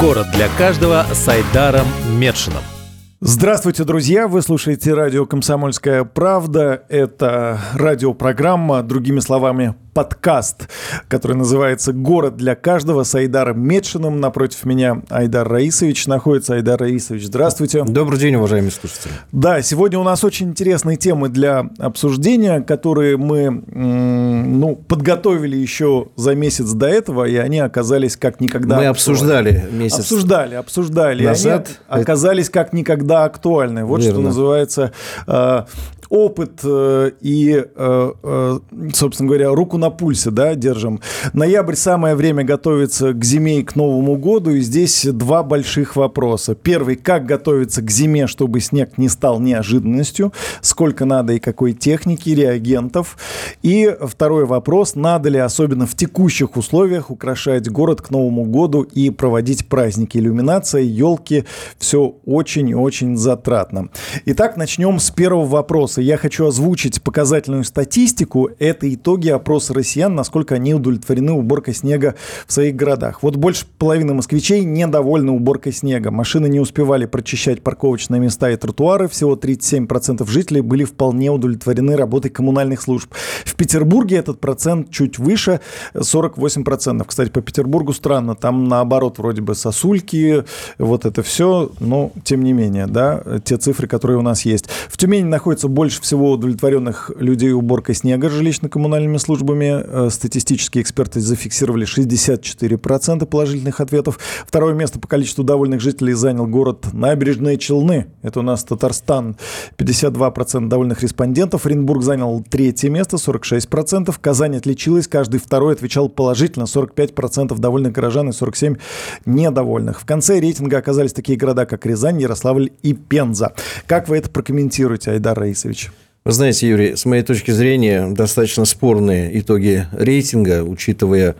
Город для каждого с Айдаром Медшином. Здравствуйте, друзья! Вы слушаете радио «Комсомольская правда». Это радиопрограмма, другими словами, подкаст, который называется «Город для каждого» с Айдаром Медшиным. Напротив меня Айдар Раисович находится. Айдар Раисович, здравствуйте. Добрый день, уважаемые слушатели. Да, сегодня у нас очень интересные темы для обсуждения, которые мы ну, подготовили еще за месяц до этого, и они оказались как никогда Мы обсуждали месяц Обсуждали, обсуждали. Назад. Они оказались как никогда актуальны. Вот Верно. что называется э, опыт э, и, э, э, собственно говоря, руку на пульсе, да, держим. Ноябрь самое время готовиться к зиме и к Новому году, и здесь два больших вопроса. Первый, как готовиться к зиме, чтобы снег не стал неожиданностью, сколько надо и какой техники, реагентов. И второй вопрос, надо ли, особенно в текущих условиях, украшать город к Новому году и проводить праздники. Иллюминация, елки, все очень и очень затратно. Итак, начнем с первого вопроса. Я хочу озвучить показательную статистику. Это итоги опроса россиян, насколько они удовлетворены уборкой снега в своих городах. Вот больше половины москвичей недовольны уборкой снега. Машины не успевали прочищать парковочные места и тротуары. Всего 37% жителей были вполне удовлетворены работой коммунальных служб. В Петербурге этот процент чуть выше, 48%. Кстати, по Петербургу странно. Там наоборот вроде бы сосульки, вот это все. Но тем не менее, да, те цифры, которые у нас есть. В Тюмени находится больше всего удовлетворенных людей уборкой снега жилищно-коммунальными службами. Э, Статистические эксперты зафиксировали 64% положительных ответов. Второе место по количеству довольных жителей занял город Набережные Челны. Это у нас Татарстан. 52% довольных респондентов. Оренбург занял третье место, 46%. Казань отличилась. Каждый второй отвечал положительно. 45% довольных горожан и 47% недовольных. В конце рейтинга оказались такие города, как Рязань, Ярославль и Пенза. Как вы это прокомментируете, Айдар Раисович? Вы знаете, Юрий, с моей точки зрения, достаточно спорные итоги рейтинга, учитывая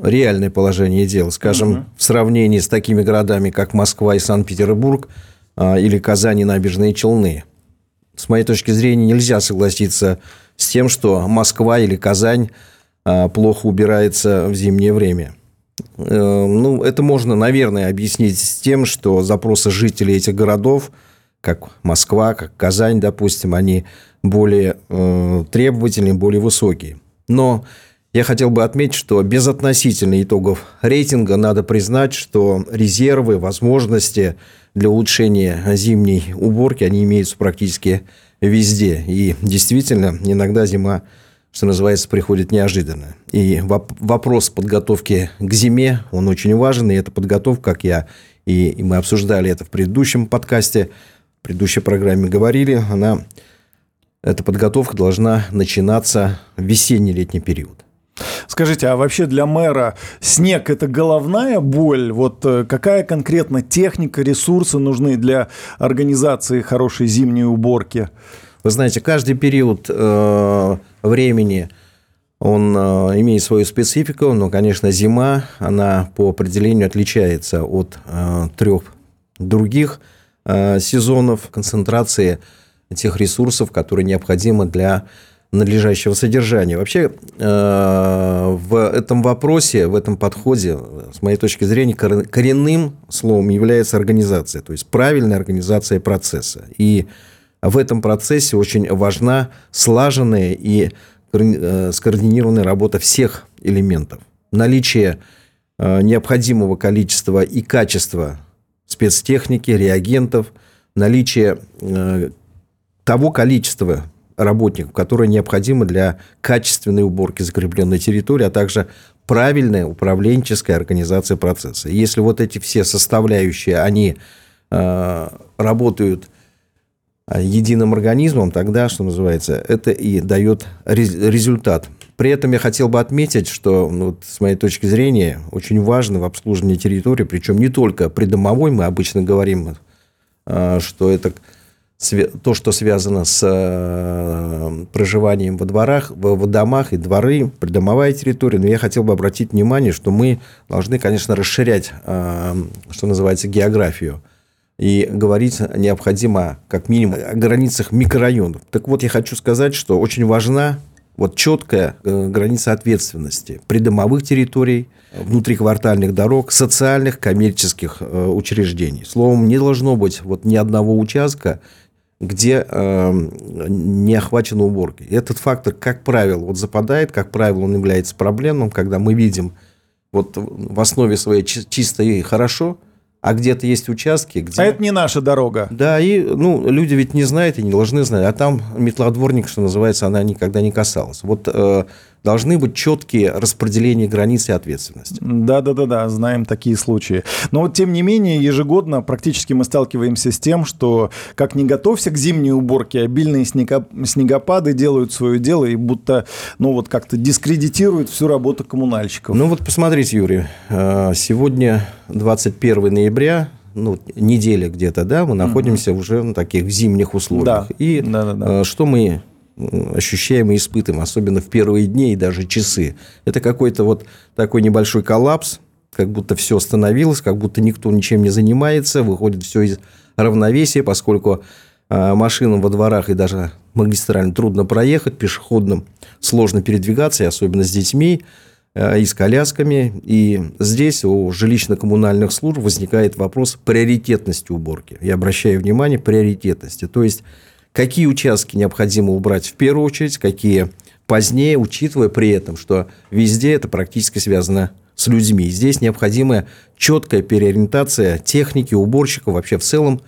реальное положение дел. Скажем, Мгм. в сравнении с такими городами, как Москва и Санкт-Петербург, а, или Казань и Набережные Челны. С моей точки зрения, нельзя согласиться с тем, что Москва или Казань а, плохо убирается в зимнее время. Э, Ну, это можно, наверное, объяснить с тем, что запросы жителей этих городов, как Москва, как Казань, допустим, они более э, требовательные, более высокие. Но я хотел бы отметить, что без относительно итогов рейтинга надо признать, что резервы, возможности для улучшения зимней уборки, они имеются практически везде. И действительно, иногда зима, что называется, приходит неожиданно. И воп- вопрос подготовки к зиме, он очень важен. И эта подготовка, как я и, и мы обсуждали это в предыдущем подкасте, предыдущей программе говорили, она, эта подготовка должна начинаться в весенний-летний период. Скажите, а вообще для мэра снег – это головная боль? Вот э, какая конкретно техника, ресурсы нужны для организации хорошей зимней уборки? Вы знаете, каждый период э, времени он э, имеет свою специфику, но, конечно, зима, она по определению отличается от э, трех других сезонов концентрации тех ресурсов, которые необходимы для надлежащего содержания. Вообще, э, в этом вопросе, в этом подходе, с моей точки зрения, кор- коренным словом является организация, то есть правильная организация процесса. И в этом процессе очень важна слаженная и э, скоординированная работа всех элементов. Наличие э, необходимого количества и качества спецтехники, реагентов, наличие э, того количества работников, которое необходимо для качественной уборки закрепленной территории, а также правильная управленческая организация процесса. Если вот эти все составляющие, они э, работают э, единым организмом, тогда, что называется, это и дает рез- результат. При этом я хотел бы отметить, что, ну, вот, с моей точки зрения, очень важно в обслуживании территории, причем не только придомовой, мы обычно говорим, э, что это то, что связано с э, проживанием во дворах, в домах и дворы, придомовая территория. Но я хотел бы обратить внимание, что мы должны, конечно, расширять, э, что называется, географию. И говорить необходимо, как минимум, о границах микрорайонов. Так вот, я хочу сказать, что очень важна вот четкая э, граница ответственности придомовых территорий, внутриквартальных дорог, социальных, коммерческих э, учреждений. Словом, не должно быть вот ни одного участка, где э, не охвачена уборкой. Этот фактор, как правило, вот западает, как правило, он является проблемным, когда мы видим вот в основе своей чисто и хорошо – а где-то есть участки, где... А это не наша дорога. Да, и ну, люди ведь не знают и не должны знать. А там метлодворник, что называется, она никогда не касалась. Вот э, должны быть четкие распределения границ и ответственности. Да, да, да, да, знаем такие случаи. Но вот тем не менее, ежегодно практически мы сталкиваемся с тем, что как не готовься к зимней уборке, обильные снегопады делают свое дело и будто, ну вот как-то дискредитируют всю работу коммунальщиков. Ну вот посмотрите, Юрий, э, сегодня 21 ноября, ну, неделя где-то, да, мы находимся угу. уже на таких зимних условиях. Да. И да, да, да. Что мы ощущаем и испытываем, особенно в первые дни и даже часы. Это какой-то вот такой небольшой коллапс, как будто все остановилось, как будто никто ничем не занимается, выходит все из равновесия, поскольку а, машинам во дворах и даже магистрально трудно проехать, пешеходным сложно передвигаться, и особенно с детьми а, и с колясками. И здесь у жилищно-коммунальных служб возникает вопрос приоритетности уборки. Я обращаю внимание, приоритетности. То есть, какие участки необходимо убрать в первую очередь, какие позднее, учитывая при этом, что везде это практически связано с людьми. Здесь необходима четкая переориентация техники, уборщиков, вообще в целом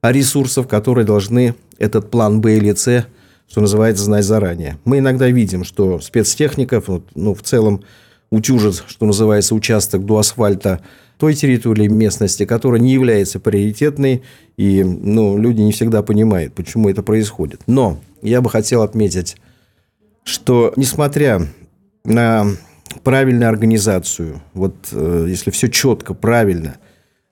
ресурсов, которые должны этот план Б или С, что называется, знать заранее. Мы иногда видим, что спецтехников, ну, в целом, утюжит, что называется, участок до асфальта той территории местности, которая не является приоритетной, и ну, люди не всегда понимают, почему это происходит. Но я бы хотел отметить, что несмотря на правильную организацию, вот э, если все четко, правильно,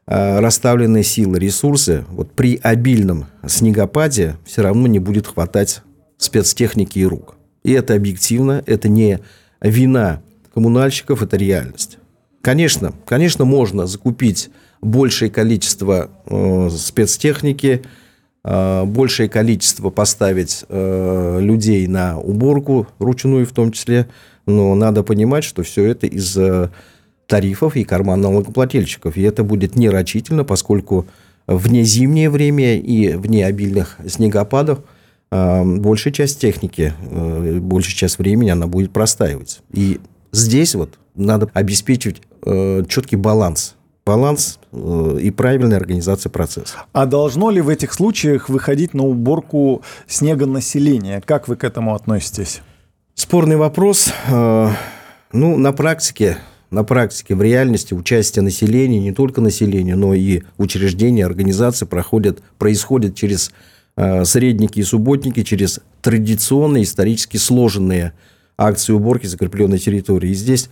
э, расставленные силы, ресурсы, вот при обильном снегопаде все равно не будет хватать спецтехники и рук. И это объективно, это не вина коммунальщиков, это реальность. Конечно, конечно, можно закупить большее количество э, спецтехники, э, большее количество поставить э, людей на уборку, ручную в том числе, но надо понимать, что все это из э, тарифов и карман налогоплательщиков. И это будет нерочительно, поскольку вне зимнее время и вне обильных снегопадов э, большая часть техники, э, большая часть времени она будет простаивать. И здесь вот надо обеспечивать э, четкий баланс баланс э, и правильная организация процесса. А должно ли в этих случаях выходить на уборку снега населения? Как вы к этому относитесь? Спорный вопрос. Э, ну, на практике, на практике, в реальности участие населения, не только населения, но и учреждения, организации проходят, происходит через э, средники и субботники, через традиционные, исторически сложенные акции уборки закрепленной территории. И здесь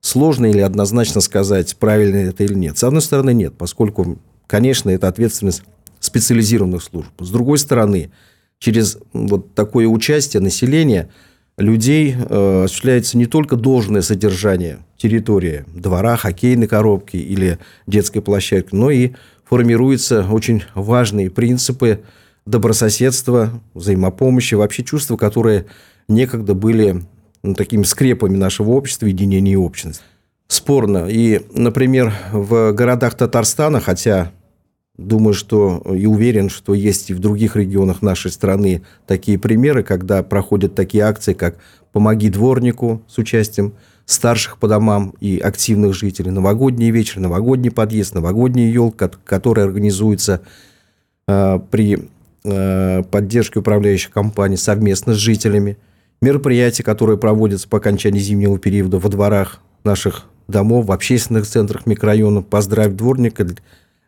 сложно или однозначно сказать, правильно это или нет. С одной стороны, нет, поскольку, конечно, это ответственность специализированных служб. С другой стороны, через вот такое участие населения людей э, осуществляется не только должное содержание территории, двора, хоккейной коробки или детской площадки, но и формируются очень важные принципы добрососедства, взаимопомощи, вообще чувства, которые некогда были ну, такими скрепами нашего общества, единения и общности. Спорно. И, например, в городах Татарстана, хотя думаю, что и уверен, что есть и в других регионах нашей страны такие примеры, когда проходят такие акции, как «Помоги дворнику» с участием старших по домам и активных жителей, новогодний вечер, новогодний подъезд, новогодняя елка, которая организуется э, при э, поддержке управляющих компаний совместно с жителями – мероприятия, которые проводятся по окончании зимнего периода во дворах наших домов, в общественных центрах микрорайонов «Поздравь дворника»,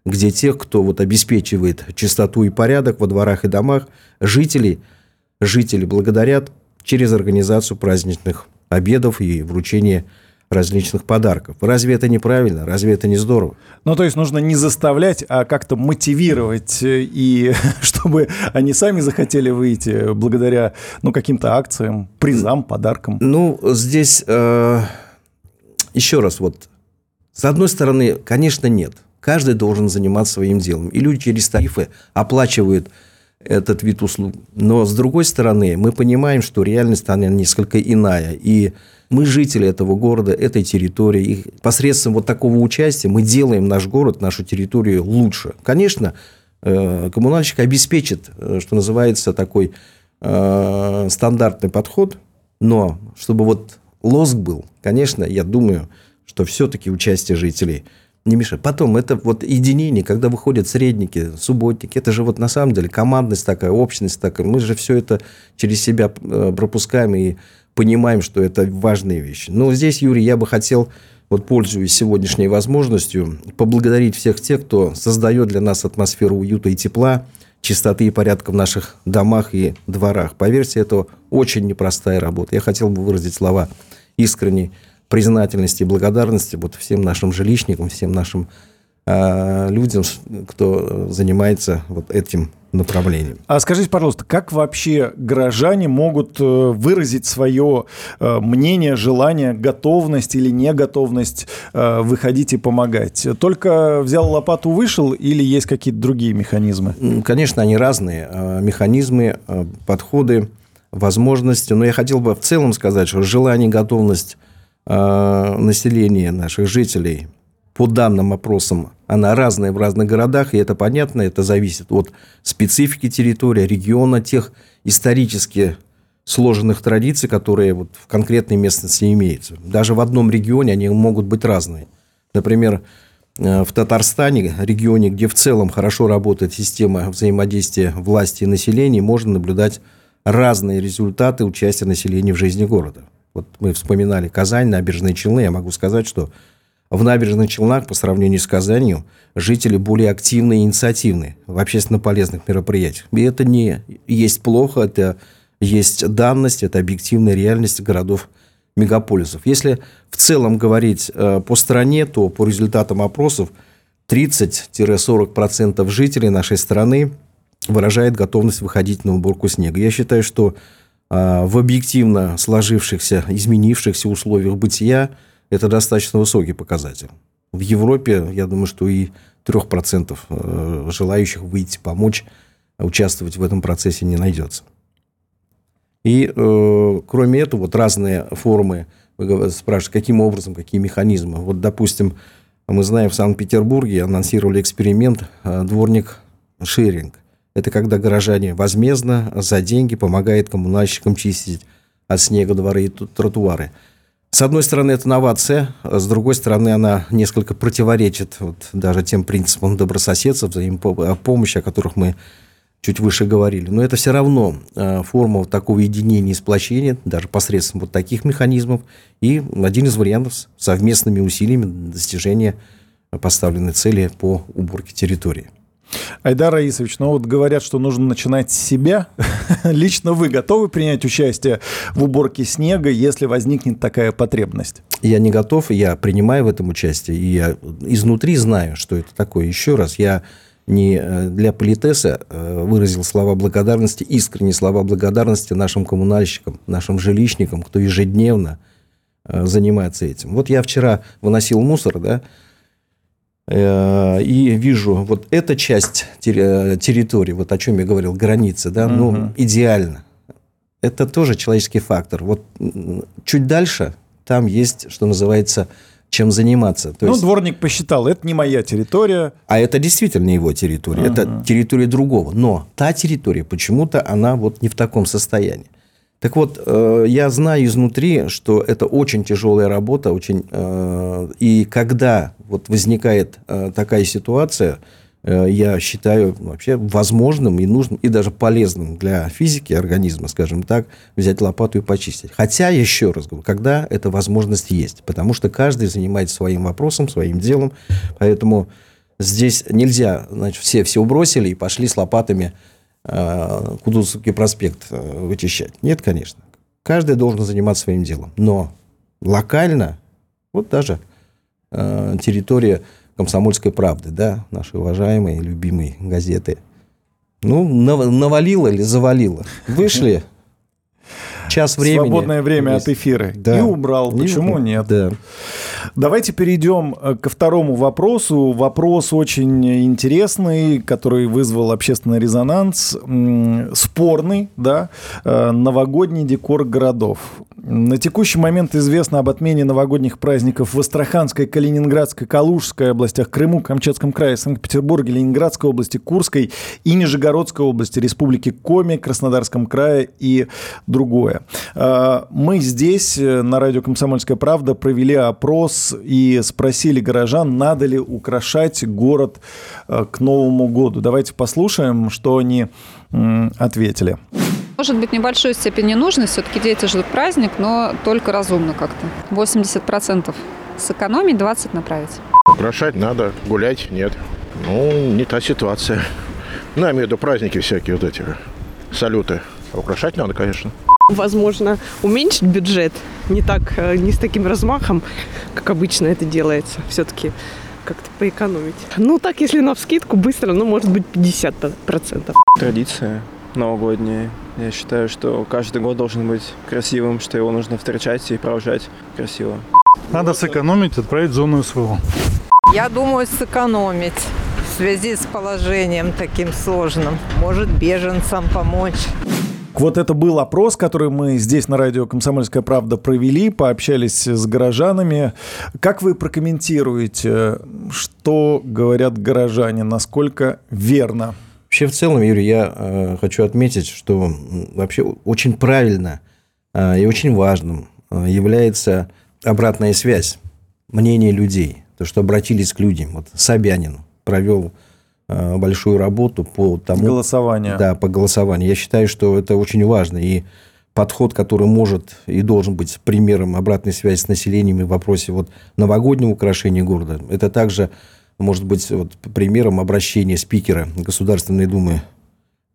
где тех, кто вот обеспечивает чистоту и порядок во дворах и домах, жители, жители благодарят через организацию праздничных обедов и вручение различных подарков. Разве это неправильно? Разве это не здорово? Ну, то есть нужно не заставлять, а как-то мотивировать, э, и чтобы они сами захотели выйти благодаря ну, каким-то акциям, призам, подаркам. Ну, здесь э, еще раз, вот, с одной стороны, конечно, нет. Каждый должен заниматься своим делом. И люди через тарифы оплачивают этот вид услуг. Но, с другой стороны, мы понимаем, что реальность, она несколько иная. И мы жители этого города, этой территории. И посредством вот такого участия мы делаем наш город, нашу территорию лучше. Конечно, э, коммунальщик обеспечит, э, что называется, такой э, стандартный подход, но чтобы вот лоск был, конечно, я думаю, что все-таки участие жителей не мешает. Потом, это вот единение, когда выходят средники, субботники, это же вот на самом деле командность такая, общность такая. Мы же все это через себя пропускаем и понимаем, что это важные вещи. Но здесь, Юрий, я бы хотел, вот пользуясь сегодняшней возможностью, поблагодарить всех тех, кто создает для нас атмосферу уюта и тепла, чистоты и порядка в наших домах и дворах. Поверьте, это очень непростая работа. Я хотел бы выразить слова искренней признательности и благодарности вот всем нашим жилищникам, всем нашим э, людям, кто занимается вот этим направлением. А скажите, пожалуйста, как вообще горожане могут э, выразить свое э, мнение, желание, готовность или неготовность э, выходить и помогать? Только взял лопату, вышел или есть какие-то другие механизмы? Конечно, они разные. Механизмы, подходы, возможности. Но я хотел бы в целом сказать, что желание, готовность населения наших жителей – по данным опросам, она разная в разных городах, и это понятно, это зависит от специфики территории, региона, тех исторически сложенных традиций, которые вот в конкретной местности имеются. Даже в одном регионе они могут быть разные. Например, э, в Татарстане, регионе, где в целом хорошо работает система взаимодействия власти и населения, можно наблюдать разные результаты участия населения в жизни города. Вот мы вспоминали Казань, набережные Челны. Я могу сказать, что в набережных Челнах по сравнению с Казанью жители более активны и инициативны в общественно полезных мероприятиях. И это не есть плохо, это есть данность, это объективная реальность городов мегаполисов. Если в целом говорить э, по стране, то по результатам опросов 30-40% жителей нашей страны выражает готовность выходить на уборку снега. Я считаю, что в объективно сложившихся, изменившихся условиях бытия это достаточно высокий показатель. В Европе, я думаю, что и 3% э, желающих выйти, помочь, участвовать в этом процессе не найдется. И э, кроме этого, вот разные формы, вы спрашиваете, каким образом, какие механизмы. Вот, допустим, мы знаем, в Санкт-Петербурге анонсировали эксперимент э, «Дворник-шеринг». Это когда горожане возмездно, за деньги помогают коммунальщикам чистить от снега дворы и тротуары. С одной стороны, это новация, с другой стороны, она несколько противоречит вот даже тем принципам добрососедства, взаимопомощи, о которых мы чуть выше говорили. Но это все равно а, форма вот такого единения и сплочения, даже посредством вот таких механизмов, и один из вариантов совместными усилиями достижения поставленной цели по уборке территории. Айдар Раисович, ну вот говорят, что нужно начинать с себя. Лично вы готовы принять участие в уборке снега, если возникнет такая потребность? Я не готов, я принимаю в этом участие, и я изнутри знаю, что это такое. Еще раз, я не э, для политеса э, выразил слова благодарности, искренние слова благодарности нашим коммунальщикам, нашим жилищникам, кто ежедневно э, занимается этим. Вот я вчера выносил мусор, да, и вижу вот эта часть территории, вот о чем я говорил, границы, да, ну, идеально. Это тоже человеческий фактор. Вот чуть дальше там есть, что называется, чем заниматься. То ну, есть... дворник посчитал, это не моя территория. А это действительно его территория, uh это территория другого. Но та территория, почему-то она вот не в таком состоянии. Так вот, э, я знаю изнутри, что это очень тяжелая работа, очень, э, и когда вот возникает э, такая ситуация, я считаю вообще возможным и нужным, и даже полезным для физики организма, скажем так, взять лопату и почистить. Хотя, еще раз говорю, когда эта возможность есть, потому что каждый занимается своим вопросом, своим делом, поэтому здесь нельзя, значит, все все убросили и пошли с лопатами Э, Кудусовский проспект э, вычищать. Нет, конечно. Каждый должен заниматься своим делом. Но локально, вот даже э, территория комсомольской правды, да, нашей уважаемой, любимой газеты, ну, навалило или завалило. Вышли, час времени. Свободное время от эфира. Да. И убрал. Почему и, нет? Да. Давайте перейдем э, ко второму вопросу. Вопрос очень интересный, который вызвал общественный резонанс. Спорный, да, э, новогодний декор городов. На текущий момент известно об отмене новогодних праздников в Астраханской, Калининградской, Калужской областях, Крыму, Камчатском крае, Санкт-Петербурге, Ленинградской области, Курской и Нижегородской области, Республики Коми, Краснодарском крае и другое. Э, мы здесь на радио «Комсомольская правда» провели опрос и спросили горожан, надо ли украшать город э, к Новому году. Давайте послушаем, что они ответили. Может быть, небольшой степени нужно. Все-таки дети ждут праздник, но только разумно как-то. 80% сэкономить, 20% направить. Украшать надо, гулять нет. Ну, не та ситуация. Ну, я имею в виду праздники всякие вот эти, салюты. украшать надо, конечно. Возможно, уменьшить бюджет не так, э, не с таким размахом, как обычно это делается. Все-таки как-то поэкономить. Ну, так, если на вскидку, быстро, ну, может быть, 50%. Традиция новогодняя. Я считаю, что каждый год должен быть красивым, что его нужно встречать и провожать красиво. Надо сэкономить, отправить в зону СВО. Я думаю, сэкономить в связи с положением таким сложным. Может, беженцам помочь. Вот это был опрос, который мы здесь на радио «Комсомольская правда» провели, пообщались с горожанами. Как вы прокомментируете, что говорят горожане, насколько верно? Вообще, в целом, Юрий, я э, хочу отметить, что вообще очень правильно э, и очень важным э, является обратная связь, мнение людей. То, что обратились к людям. Вот Собянин провел Э, большую работу по тому... Голосование. Да, по голосованию. Я считаю, что это очень важно. И подход, который может и должен быть примером обратной связи с населением и в вопросе вот новогоднего украшения города, это также может быть вот примером обращения спикера Государственной Думы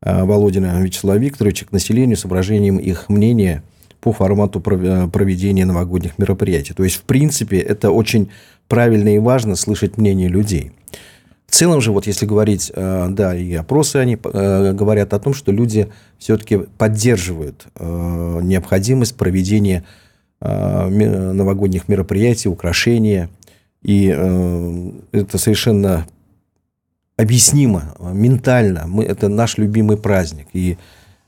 э, Володина Вячеслава Викторовича к населению с выражением их мнения по формату э, проведения новогодних мероприятий. То есть, в принципе, это очень правильно и важно слышать мнение людей. В целом же, вот если говорить, э, да, и опросы, они э, говорят о том, что люди все-таки поддерживают необходимость проведения новогодних мероприятий, украшения. И это совершенно объяснимо, ментально. Мы, это наш любимый праздник. И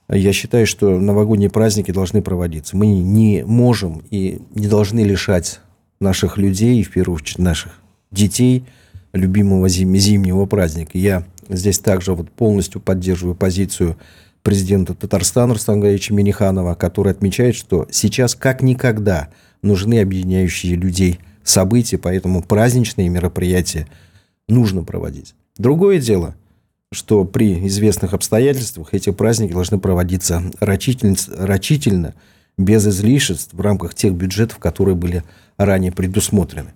я считаю, что новогодние праздники должны проводиться. Мы не можем и не должны лишать наших людей, в первую очередь наших детей – любимого зим, зимнего праздника. Я здесь также вот полностью поддерживаю позицию президента Татарстана Рустама Гаевича Миниханова, который отмечает, что сейчас как никогда нужны объединяющие людей события, поэтому праздничные мероприятия нужно проводить. Другое дело, что при известных обстоятельствах эти праздники должны проводиться рачительно, рачительно без излишеств в рамках тех бюджетов, которые были ранее предусмотрены.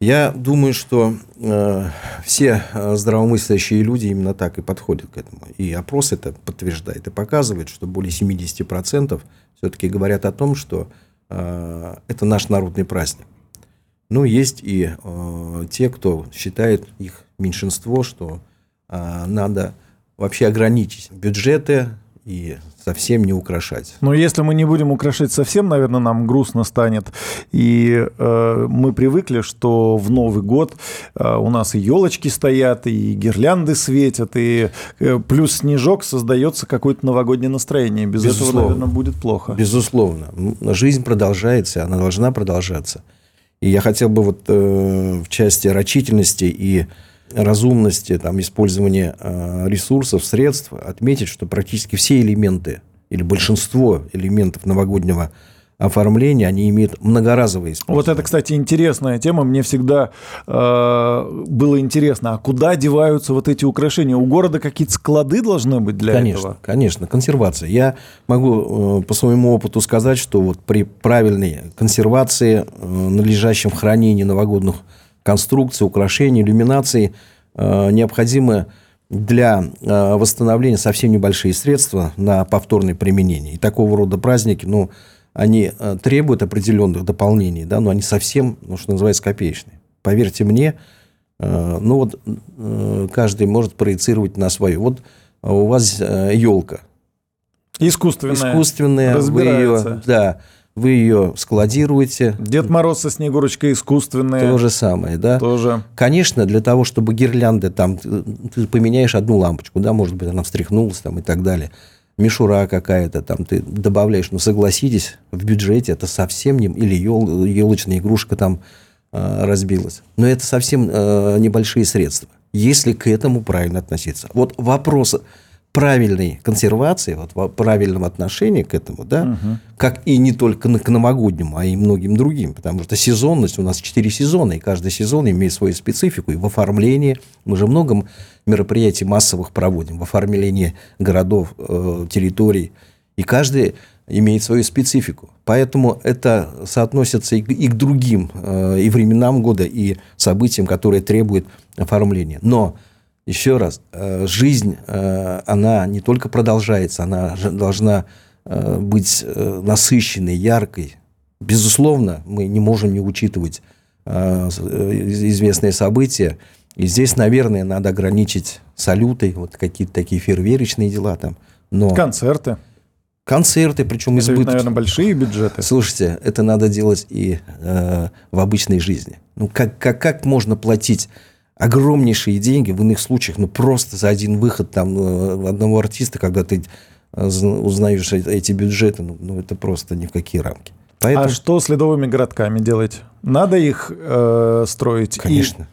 Я думаю, что э, все э, здравомыслящие люди именно так и подходят к этому. И опрос это подтверждает и показывает, что более 70% все-таки говорят о том, что это наш народный праздник. Но есть и э, те, кто считает их меньшинство, что э, надо вообще ограничить бюджеты и совсем не украшать. Но если мы не будем украшать совсем, наверное, нам грустно станет. И э, мы привыкли, что в Новый год э, у нас и елочки стоят, и гирлянды светят, и э, плюс снежок создается какое-то новогоднее настроение. Без Безусловно. этого, наверное, будет плохо. Безусловно. Жизнь продолжается, она должна продолжаться. И я хотел бы вот э, в части рачительности и разумности там, использования э, ресурсов, средств отметить, что практически все элементы или большинство элементов новогоднего оформления, они имеют многоразовые использование. Вот это, кстати, интересная тема. Мне всегда э, было интересно, а куда деваются вот эти украшения? У города какие-то склады должны быть для конечно, этого? Конечно, консервация. Я могу э, по своему опыту сказать, что вот при правильной консервации, э, надлежащем хранении новогодних конструкции, украшений, иллюминации э, необходимы для э, восстановления совсем небольшие средства на повторное применение. И такого рода праздники, ну, они э, требуют определенных дополнений, да, но они совсем, ну, что называется, копеечные. Поверьте мне, ну вот каждый может проецировать на свою. Вот у вас елка. Искусственная. Искусственная. Вы ее, да, вы ее складируете. Дед Мороз со Снегурочкой искусственные. То же самое, да? Тоже. Конечно, для того, чтобы гирлянды там, э, ты поменяешь одну лампочку, да, может быть, она встряхнулась там и так далее. Мишура какая-то там ты добавляешь, но согласитесь, в бюджете это совсем не... Или ел, елочная игрушка там э, разбилась. Но это совсем э, небольшие средства, если к этому правильно относиться. Вот вопрос правильной консервации, вот правильном отношении к этому, да, угу. как и не только к новогоднему, а и многим другим, потому что сезонность, у нас четыре сезона, и каждый сезон имеет свою специфику, и в оформлении, мы же много мероприятий массовых проводим, в оформлении городов, э, территорий, и каждый имеет свою специфику. Поэтому это соотносится и к, и к другим, э, и временам года, и событиям, которые требуют оформления. Но еще раз, э, жизнь, э, она не только продолжается, она должна э, быть насыщенной, яркой. Безусловно, мы не можем не учитывать известные события. И здесь, наверное, надо ограничить салюты, вот какие-то такие фейерверочные дела там. Но... Концерты. Концерты, причем это избытки. наверное, большие бюджеты. Слушайте, это надо делать и э, в обычной жизни. Ну, как, как, как можно платить огромнейшие деньги в иных случаях, ну, просто за один выход там э, одного артиста, когда ты э, узнаешь эти бюджеты, ну, ну это просто ни в какие рамки. Поэтому... А что с ледовыми городками делать? Надо их э, строить? Конечно. И...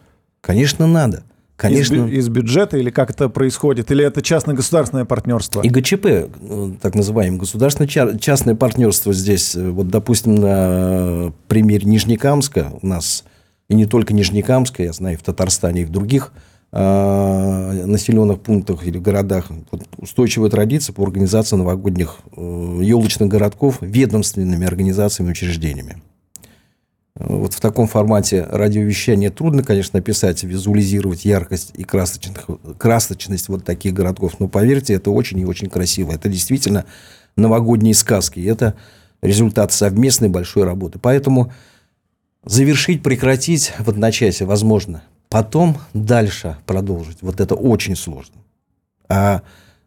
Конечно, надо. Конечно. Из, из бюджета или как это происходит? Или это частно-государственное партнерство? И ГЧП, э, так называемое государственно-частное партнерство здесь, вот, допустим, на примере Нижнекамска у нас и не только Нижнекамска, я знаю, и в Татарстане, и в других э, населенных пунктах или городах вот, устойчивая традиция по организации новогодних э, елочных городков ведомственными организациями и учреждениями. Вот в таком формате радиовещания трудно, конечно, описать, визуализировать яркость и красочность, красочность вот таких городков. Но поверьте, это очень и очень красиво. Это действительно новогодние сказки. Это результат совместной большой работы. Поэтому Завершить, прекратить в одночасье возможно. Потом дальше продолжить. Вот это очень сложно. А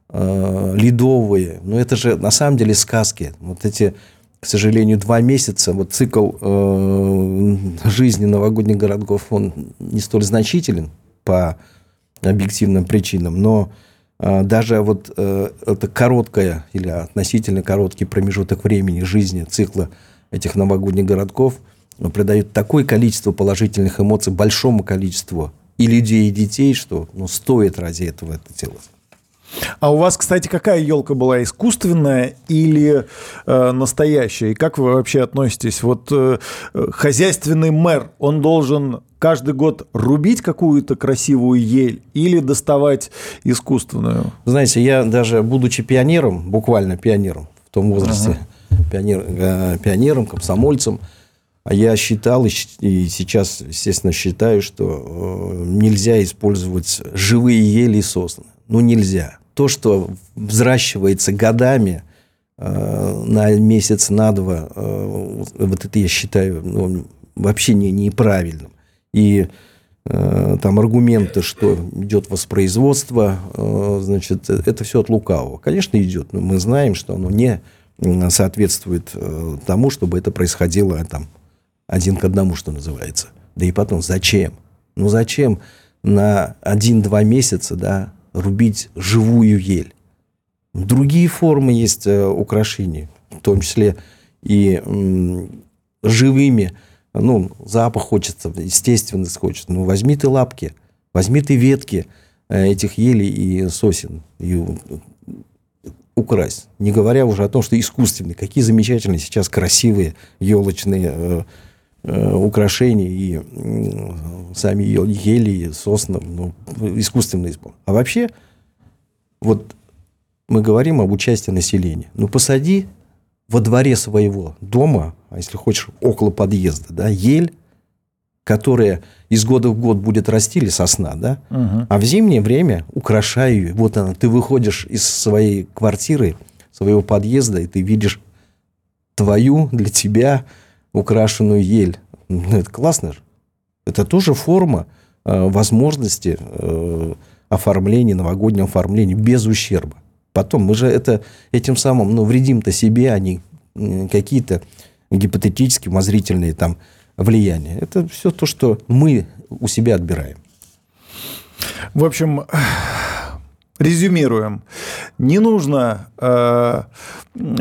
э, ледовые, ну это же на самом деле сказки. Вот эти, к сожалению, два месяца, вот цикл э, жизни новогодних городков, он не столь значителен по объективным причинам, но э, даже вот э, это короткое или относительно короткий промежуток времени жизни цикла этих новогодних городков – придает такое количество положительных эмоций большому количеству и людей, и детей, что ну, стоит ради этого это делать. А у вас, кстати, какая елка была, искусственная или э, настоящая? И как вы вообще относитесь? Вот э, хозяйственный мэр, он должен каждый год рубить какую-то красивую ель или доставать искусственную? Знаете, я даже будучи пионером, буквально пионером в том возрасте, ага. пионер, э, пионером, комсомольцем, я считал и сейчас, естественно, считаю, что э, нельзя использовать живые ели и сосны. Ну, нельзя. То, что взращивается годами, э, на месяц, на два, э, вот это я считаю ну, вообще не, неправильным. И там аргументы, что идет воспроизводство, значит, это все от лукавого. Конечно, идет, но мы знаем, что оно не соответствует тому, чтобы это происходило там один к одному, что называется. Да и потом, зачем? Ну зачем на один-два месяца да, рубить живую ель? Другие формы есть э, украшений, в том числе и живыми. Ну, запах хочется, естественность хочется. Ну, возьми ты лапки, возьми ты ветки э, этих елей и сосен и украсть. Не говоря уже о том, что искусственные. Какие замечательные сейчас красивые елочные Э, украшений и сами ели, и сосны, ну, искусственный сбор. А вообще, вот мы говорим об участии населения. Ну, посади во дворе своего дома, а если хочешь, около подъезда, да, ель, которая из года в год будет расти, или сосна, да, угу. а в зимнее время украшай ее. Вот она, ты выходишь из своей квартиры, своего подъезда, и ты видишь твою для тебя украшенную ель. Ну, это классно же. Это тоже форма э, возможности э, оформления, новогоднего оформления без ущерба. Потом мы же это, этим самым ну, вредим-то себе, а не какие-то гипотетические, умозрительные там влияния. Это все то, что мы у себя отбираем. В общем, резюмируем. Не нужно э,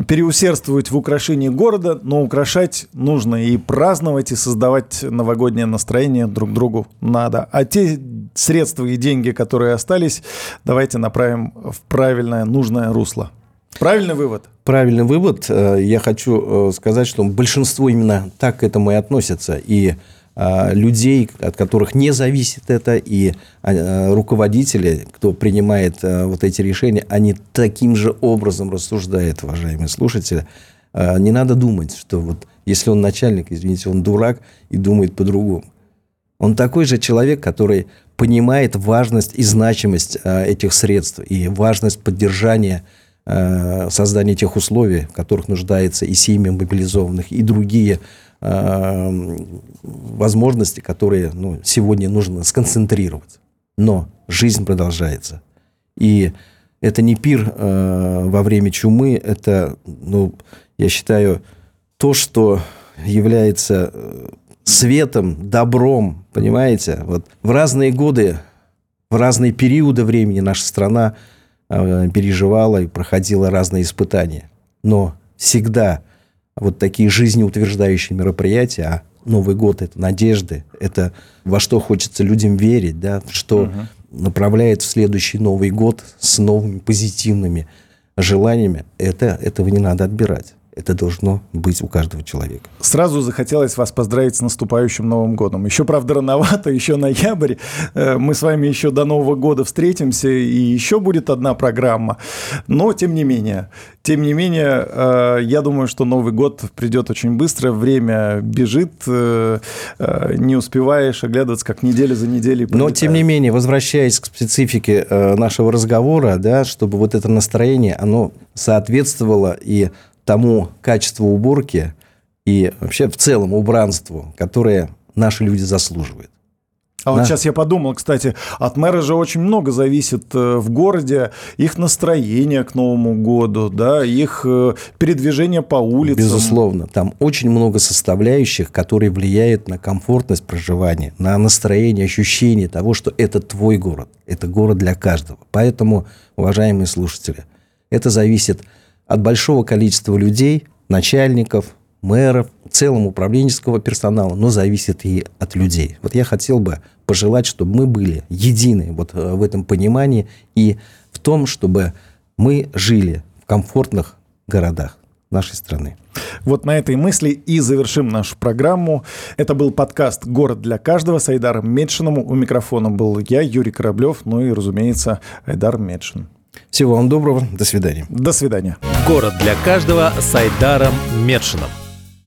переусердствовать в украшении города, но украшать нужно и праздновать, и создавать новогоднее настроение друг другу надо. А те средства и деньги, которые остались, давайте направим в правильное, нужное русло. Правильный вывод? Правильный вывод. Э, я хочу э, сказать, что большинство именно так к этому и относятся. И людей, от которых не зависит это, и а, руководители, кто принимает а, вот эти решения, они таким же образом рассуждают, уважаемые слушатели. Не надо думать, что вот если он начальник, извините, он дурак и думает по-другому. Он такой же человек, который понимает важность и значимость этих средств и важность поддержания создания тех условий, в которых нуждается и семьи мобилизованных, и другие возможности, которые ну, сегодня нужно сконцентрировать. Но жизнь продолжается. И это не пир э, во время чумы, это, ну, я считаю, то, что является э, светом, добром, понимаете? Вот в разные годы, в разные периоды времени наша страна э, переживала и проходила разные испытания. Но всегда вот такие жизнеутверждающие мероприятия, а Новый год – это надежды, это во что хочется людям верить, да, что угу. направляет в следующий Новый год с новыми позитивными желаниями, это, этого не надо отбирать. Это должно быть у каждого человека. Сразу захотелось вас поздравить с наступающим Новым годом. Еще, правда, рановато, еще ноябрь. Э, мы с вами еще до Нового года встретимся, и еще будет одна программа. Но, тем не менее, тем не менее, э, я думаю, что Новый год придет очень быстро. Время бежит, э, не успеваешь оглядываться, как неделя за неделей. Прилетает. Но, тем не менее, возвращаясь к специфике нашего разговора, да, чтобы вот это настроение, оно соответствовало и тому качеству уборки и вообще в целом убранству, которое наши люди заслуживают. А да. вот сейчас я подумал, кстати, от мэра же очень много зависит э, в городе, их настроение к Новому году, да, их э, передвижение по улицам. Безусловно, там очень много составляющих, которые влияют на комфортность проживания, на настроение, ощущение того, что это твой город, это город для каждого. Поэтому, уважаемые слушатели, это зависит от большого количества людей, начальников, мэров, целом управленческого персонала, но зависит и от людей. Вот я хотел бы пожелать, чтобы мы были едины вот э, в этом понимании и в том, чтобы мы жили в комфортных городах нашей страны. Вот на этой мысли и завершим нашу программу. Это был подкаст «Город для каждого» с Айдаром Медшиным. У микрофона был я, Юрий Кораблев, ну и, разумеется, Айдар Медшин. Всего вам доброго. До свидания. До свидания. Город для каждого с Айдаром Медшиным.